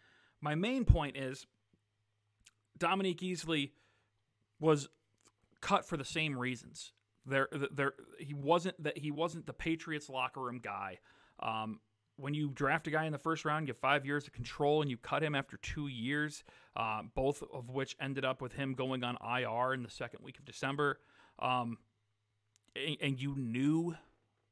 my main point is Dominique Easley was cut for the same reasons. There, there, he wasn't that he wasn't the Patriots locker room guy. Um, when you draft a guy in the first round, you have five years of control, and you cut him after two years, uh, both of which ended up with him going on IR in the second week of December. Um, and, and you knew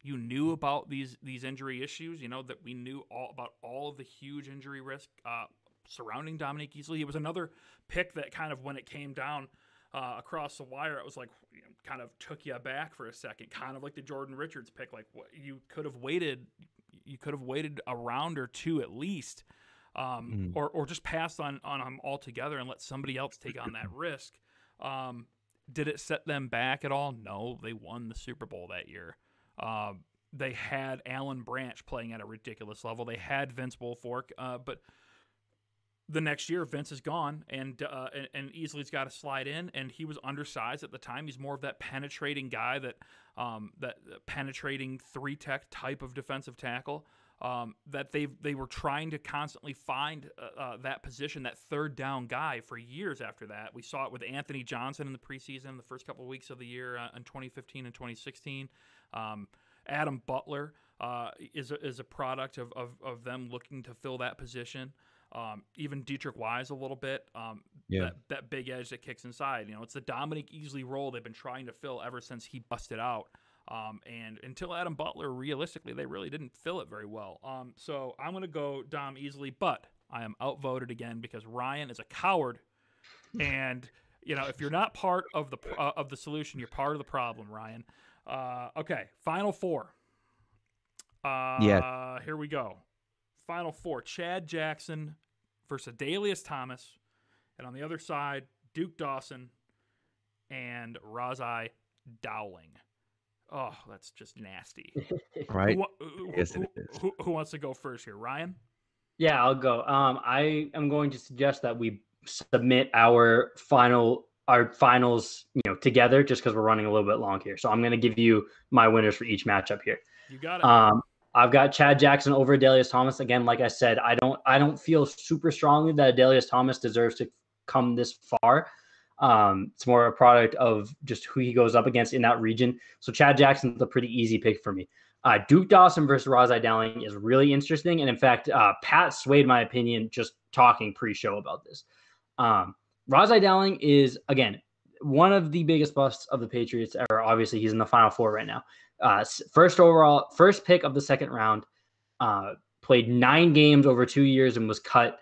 you knew about these these injury issues. You know that we knew all about all of the huge injury risk uh, surrounding Dominique Easley. He was another pick that kind of when it came down uh, across the wire, it was like you know, kind of took you back for a second, kind of like the Jordan Richards pick. Like what you could have waited, you could have waited a round or two at least, um, mm. or or just passed on on him altogether and let somebody else take on that risk. Um, did it set them back at all? No, they won the Super Bowl that year. Uh, they had Alan Branch playing at a ridiculous level. They had Vince Wilfork, uh, but the next year Vince is gone and uh, and, and Easley's got to slide in and he was undersized at the time. He's more of that penetrating guy that um, that penetrating three tech type of defensive tackle. Um, that they they were trying to constantly find uh, uh, that position, that third down guy for years after that. We saw it with Anthony Johnson in the preseason, the first couple of weeks of the year uh, in 2015 and 2016. Um, Adam Butler uh, is a, is a product of, of, of them looking to fill that position. Um, even Deatrich Wise a little bit. Um, yeah. That, that big edge that kicks inside. You know, it's the Dominique Easley role they've been trying to fill ever since he busted out. Um, and until Adam Butler, realistically, they really didn't fill it very well. Um, so I'm going to go Dom Easley, but I am outvoted again because Ryan is a coward. And you know, if you're not part of the uh, of the solution, you're part of the problem, Ryan. Uh, okay, final four. Uh, yeah. Here we go. Final four: Chad Jackson versus Adalius Thomas, and on the other side, Duke Dawson and Ras-I Dowling. Oh, that's just nasty. right? Who, who, yes, who, who, who, wants to go first here? Ryan? Yeah, I'll go. Um, I am going to suggest that we submit our final our finals, you know, together just because we're running a little bit long here. So I'm going to give you my winners for each matchup here. You got it. Um, I've got Chad Jackson over Adalius Thomas. Again, like I said, I don't I don't feel super strongly that Adalius Thomas deserves to come this far. Um, it's more a product of just who he goes up against in that region. So Chad Jackson's a pretty easy pick for me. Uh, Duke Dawson versus Ras-I Dowling is really interesting. And in fact, uh, Pat swayed my opinion just talking pre-show about this. Um, Ras-I Dowling is, again, one of the biggest busts of the Patriots ever. Obviously, he's in the final four right now. Uh, first overall, first pick of the second round. Uh, played nine games over two years and was cut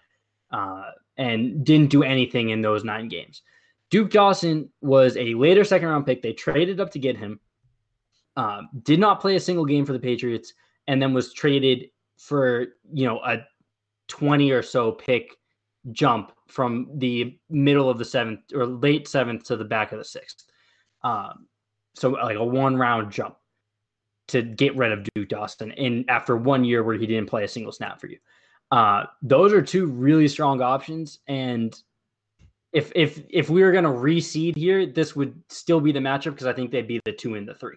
uh, and didn't do anything in those nine games. Duke Dawson was a later second round pick. They traded up to get him. Uh, did not play a single game for the Patriots, and then was traded for you know a twenty or so pick jump from the middle of the seventh or late seventh to the back of the sixth. Um, so like a one round jump to get rid of Duke Dawson in after one year where he didn't play a single snap for you. Uh, those are two really strong options, and if if if we were going to reseed here, this would still be the matchup because I think they'd be the two and the three.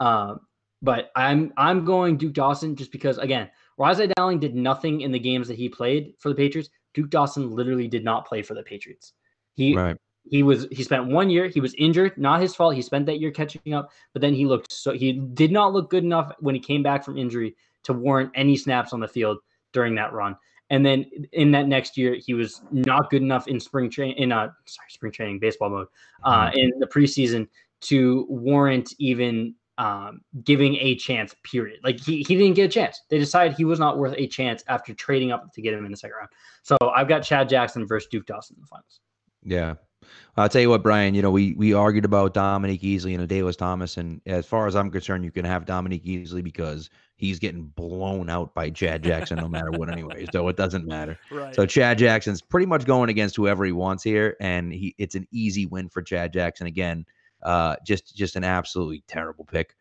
Uh, but I'm I'm going Duke Dawson just because again, Ras-I Dowling did nothing in the games that he played for the Patriots. Duke Dawson literally did not play for the Patriots. He right. he was he spent one year. He was injured, not his fault. He spent that year catching up, but then he looked so he did not look good enough when he came back from injury to warrant any snaps on the field during that run. And then in that next year, he was not good enough in spring training, in uh, sorry, spring training baseball mode, uh, mm-hmm. in the preseason to warrant even um, giving a chance. Period. Like he he didn't get a chance. They decided he was not worth a chance after trading up to get him in the second round. So I've got Chad Jackson versus Duke Dawson in the finals. Yeah, I'll tell you what, Brian. You know, we we argued about Dominique Easley and Adalius Thomas, and as far as I'm concerned, you can have Dominique Easley because he's getting blown out by Chad Jackson no matter what, anyway. So it doesn't matter. Right. So Chad Jackson's pretty much going against whoever he wants here, and he it's an easy win for Chad Jackson again. Uh, just just an absolutely terrible pick.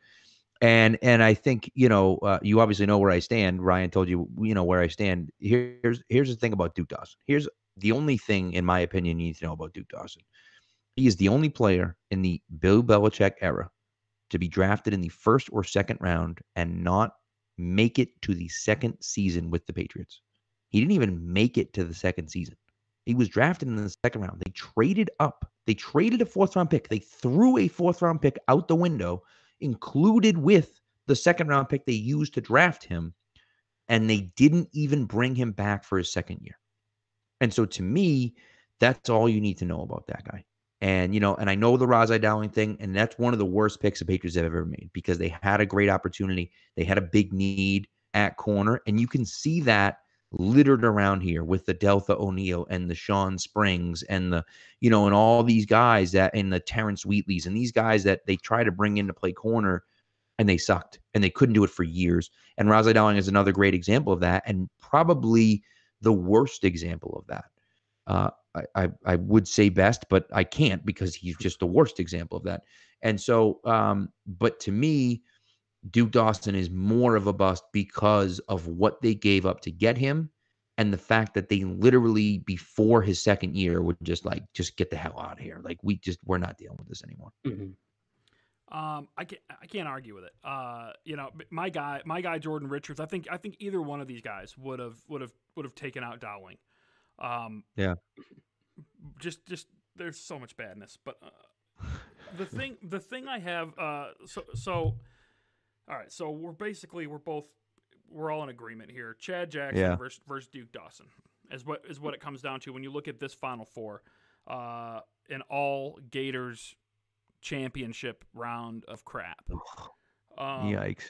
And and I think you know uh, you obviously know where I stand. Ryan told you you know where I stand. Here's here's the thing about Duke Dawson. Here's the only thing, in my opinion, you need to know about Duke Dawson. He is the only player in the Bill Belichick era to be drafted in the first or second round and not make it to the second season with the Patriots. He didn't even make it to the second season. He was drafted in the second round. They traded up. They traded a fourth round pick. They threw a fourth round pick out the window, included with the second round pick they used to draft him, and they didn't even bring him back for his second year. And so to me, that's all you need to know about that guy. And, you know, and I know the Ras-I Dowling thing, and that's one of the worst picks the Patriots have ever made because they had a great opportunity. They had a big need at corner. And you can see that littered around here with the Delta O'Neal and the Shawn Springs and the, you know, and all these guys that and the Terrence Wheatleys and these guys that they try to bring in to play corner and they sucked and they couldn't do it for years. And Ras-I Dowling is another great example of that. And probably the worst example of that. Uh, I, I, I would say best, but I can't because he's just the worst example of that. And so, um, but to me, Duke Dawson is more of a bust because of what they gave up to get him and the fact that they literally before his second year would just like just get the hell out of here. Like we just we're not dealing with this anymore. Mm-hmm. Um, I can't I can't argue with it. Uh, you know, my guy my guy Jordan Richards. I think I think either one of these guys would have would have would have taken out Dowling. Um, yeah. Just just there's so much badness, but uh, the thing the thing I have uh so so all right so we're basically we're both we're all in agreement here. Chad Jackson Yeah. versus versus Duke Dawson is what is what it comes down to when you look at this Final Four, uh, an all Gators championship round of crap. Um, Yikes.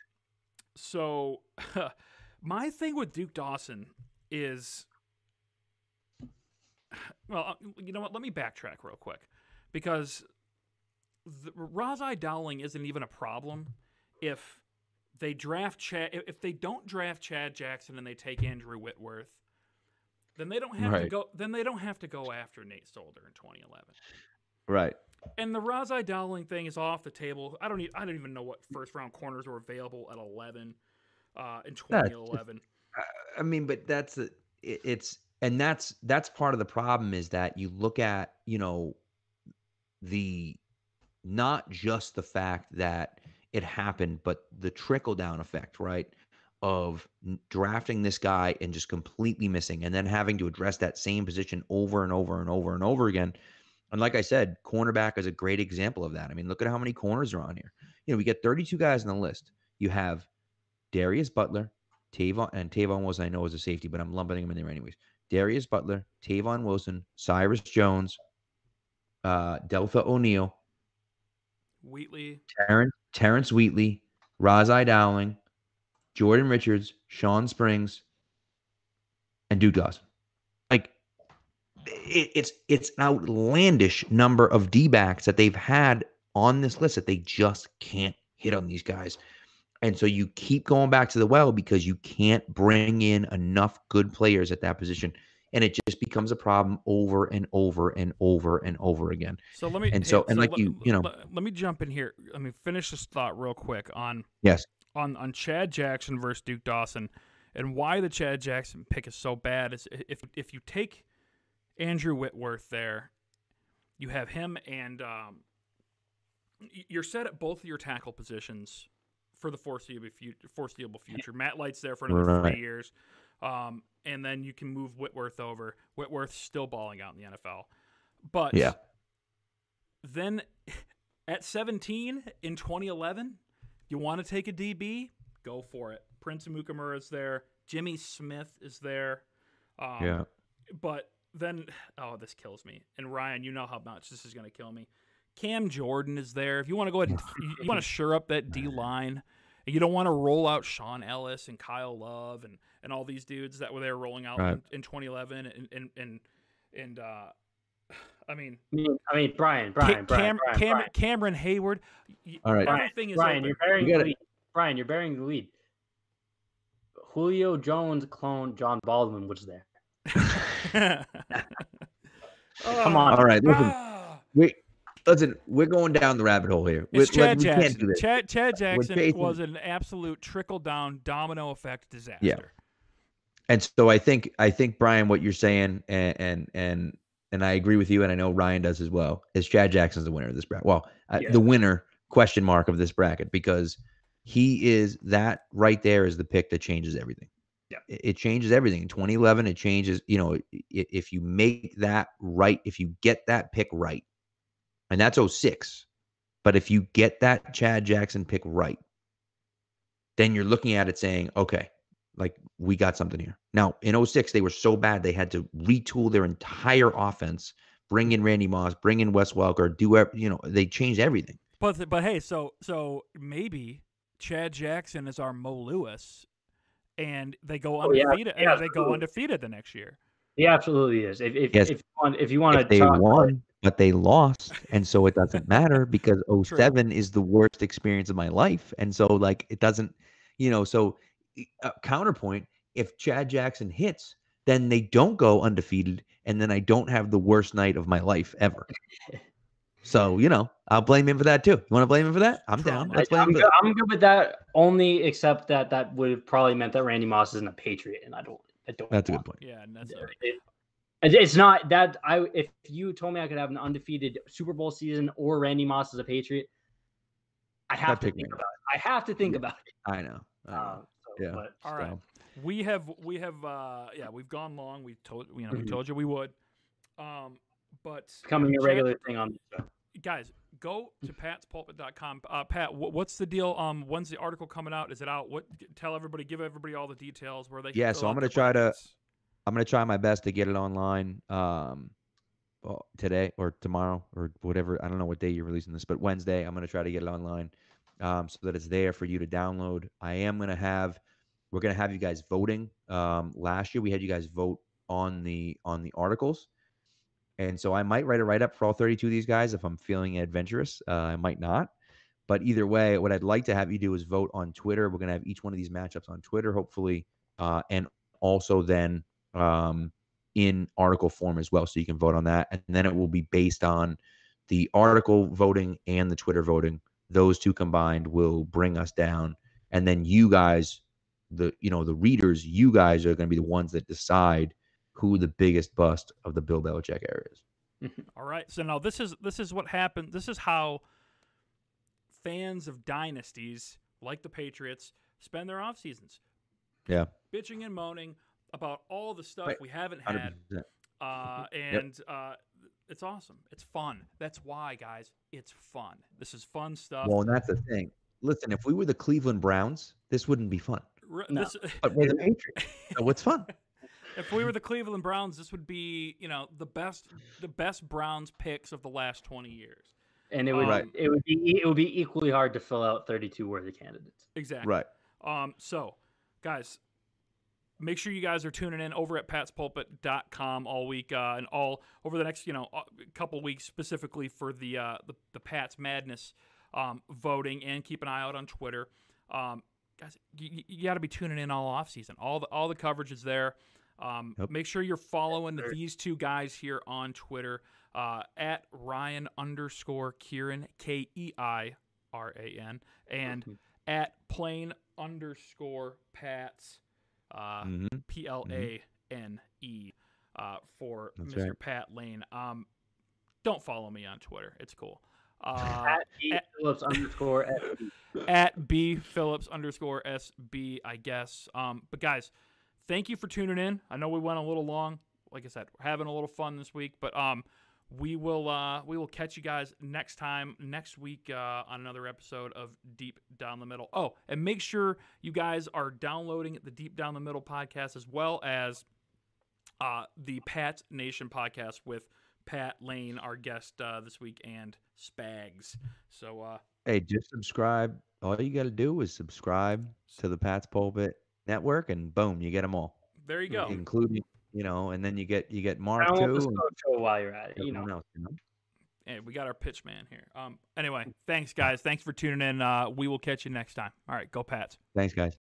So, my thing with Duke Dawson is, well, uh, you know what? Let me backtrack real quick because the, Ras-I Dowling isn't even a problem if they draft Chad. if- they don't draft Chad Jackson and they take Andrew Whitworth, then they don't have to go. Then they don't have to go after Nate Solder in 2011. Right. And the Ras-I Dowling thing is off the table. I don't. e- I don't even know what first round corners were available at 11 uh, in That's- 2011. I mean, but that's the it- it's and that's that's part of the problem is that you look at you know the not just the fact that it happened, but the trickle down effect, right? Of drafting this guy and just completely missing, and then having to address that same position over and over and over and over again. And like I said, cornerback is a great example of that. I mean, look at how many corners are on here. You know, we get 32 guys on the list. You have Darius Butler, Tavon, and Tavon Wilson, I know is a safety, but I'm lumping him in there anyways. Darius Butler, Tavon Wilson, Cyrus Jones, uh, Delta O'Neal, Wheatley, Terrence, Terrence Wheatley, Ras-I Dowling, Jordan Richards, Shawn Springs, and Duke Dawson. Like it, it's it's an outlandish number of D backs that they've had on this list that they just can't hit on these guys. And so you keep going back to the well because you can't bring in enough good players at that position. And it just becomes a problem over and over and over and over again. So let me And so- and like let- you- you know- let, let me jump in here. Let me finish this thought real quick on Yes. on on Chad Jackson versus Duke Dawson, and why the Chad Jackson pick is so bad is if if you take Andrew Whitworth there, you have him and um, you're set at both of your tackle positions for the foreseeable future. Foreseeable future. Matt Light's there for another Right. three years, um, and then you can move Whitworth over. Whitworth's still balling out in the NFL, but Yeah. then at 17 in 2011, you want to take a DB? Go for it. Prince Amukamara is there. Jimmy Smith is there. Um, Yeah. But then, oh, this kills me. And Ryan, you know how much this is going to kill me. Cam Jordan is there. If you want to go ahead, you, you want to shore up that D line, you don't want to roll out Shaun Ellis and Kyle Love and, and all these dudes that were there rolling out Right. in, in 2011 and and and, and uh, I mean, I mean, I Brian, Ca- Brian, Brian, Cam- Brian, Cam- Brian, Cameron Heyward. All right. Brian, Everything is Brian, open. you're bearing You the lead. Brian, you're bearing the lead. Julio Jones clone Jon Baldwin was there. Come on. All right. Listen, Ah, we listen. We're going down the rabbit hole here. it's We- let- Chad we can't do Jackson. this. Chad, Chad Jackson was an absolute trickle down domino effect disaster. Yeah. And so I think I think Brian, what you're saying, and and and and I agree with you, and I know Ryan does as well. Is Chad Jackson's the winner of this bracket? Well, uh, the winner question mark of this bracket because he is that right there is the pick that changes everything. Yeah. It, it changes everything. In 2011, it changes. You know, i- i- if you make that right, if you get that pick right, and that's 06, but if you get that Chad Jackson pick right, then you're looking at it saying, okay, like we got something here. Now, in 06, they were so bad they had to retool their entire offense, bring in Randy Moss, bring in Wes Welker, do you know, they changed everything. But but hey, so so maybe Chad Jackson is our Mo Lewis, and they go Oh, yeah. undefeated. Yeah, they go undefeated the next year. He absolutely is. If if, Yes. if you want, if you want If to they talk, won, but they lost, and so it doesn't matter because 07 is the worst experience of my life, and so like it doesn't, you know. So uh, counterpoint: if Chad Jackson hits, then they don't go undefeated, and then I don't have the worst night of my life ever. So you know, I'll blame him for that too. You want to blame him for that? I'm down. Let's blame I'm him. For good, that. I'm good with that. Only except that that would have probably meant that Randy Moss isn't a Patriot, and I don't. I don't. That's a good point. Yeah, and that's it. It- It's not that I. If you told me I could have an undefeated Super Bowl season or Randy Moss as a Patriot, I'd have I'd to think Randy. about it. I have to think about it. I know. I know. Um, so, yeah. but All right. so- we have we have uh yeah we've gone long. We told you know we Mhm. told you we would. Um, but becoming a check- regular thing on the show. guys go to patspulpit.com uh pat wh- what's the deal um when's the article coming out is it out what tell everybody give everybody all the details where they can Yeah, so I'm gonna their try to- I'm gonna try my best to get it online um, today or tomorrow or whatever. I don't know what day you're releasing this, but Wednesday I'm gonna try to get it online um, so that it's there for you to download. I am gonna have we're gonna have you guys voting. Um, last year we had you guys vote on the on the articles, and so I might write a write up for all 32 of these guys if I'm feeling adventurous. Uh, I might not. But either way, what I'd like to have you do is vote on Twitter. We're gonna have each one of these matchups on Twitter, hopefully, uh, and also then um, in article form as well. So you can vote on that. And then it will be based on the article voting and the Twitter voting. Those two combined will bring us down. And then you guys, the you know, the readers, you guys are going to be the ones that decide who the biggest bust of the Bill Belichick era is. All right. So now this is this is what happened. This is how fans of dynasties like the Patriots spend their off seasons. Yeah. Bitching and moaning about all the stuff Right. we haven't had. 100%. Uh, and uh, it's awesome. It's fun. That's why, guys, it's fun. This is fun stuff. Well, and that's the thing. Listen, if we were the Cleveland Browns, this wouldn't be fun. R- No. this- But we're the Patriots. So it's fun. if we were the Cleveland Browns, this would be, you know, the best the best Browns picks of the last 20 years. and it would Right. it would be it would be equally hard to fill out 32 worthy candidates. Exactly. Right. Um, so, guys, make sure you guys are tuning in over at patspulpit.com all week uh, and all over the next, you know, uh, couple weeks specifically for the uh, the, the Pats Madness um, voting and keep an eye out on Twitter. Um, guys, you, you got to be tuning in all off season. All the all the coverage is there. Um, Yep. Make sure you're following these two guys here on Twitter uh, at Ryan underscore Kieran K E I R A N and at plane underscore Pats P L A N E uh, for That's Mr. right. Pat Lane. Um, don't follow me on Twitter. It's cool. Uh, At B at- Phillips underscore SB. at B Phillips underscore SB, I guess. Um, but guys, thank you for tuning in. I know we went a little long. Like I said, we're having a little fun this week, but um, we will uh, we will catch you guys next time next week uh, on another episode of Deep Down the Middle. Oh, and make sure you guys are downloading the Deep Down the Middle podcast as well as uh, the Pat Nation podcast with Pat Lane, our guest uh, this week, and Spags. So uh, Hey, just subscribe. All you got to do is subscribe to the Pat's Pulpit Network, and boom, you get them all, there you go. including you know, and then you get you get Mark too, the and show while you're at it. You know. everyone else. You know? Hey, we got our pitch man here. Um. Anyway, thanks guys. Thanks for tuning in. Uh, we will catch you next time. All right, go Pats. Thanks, guys.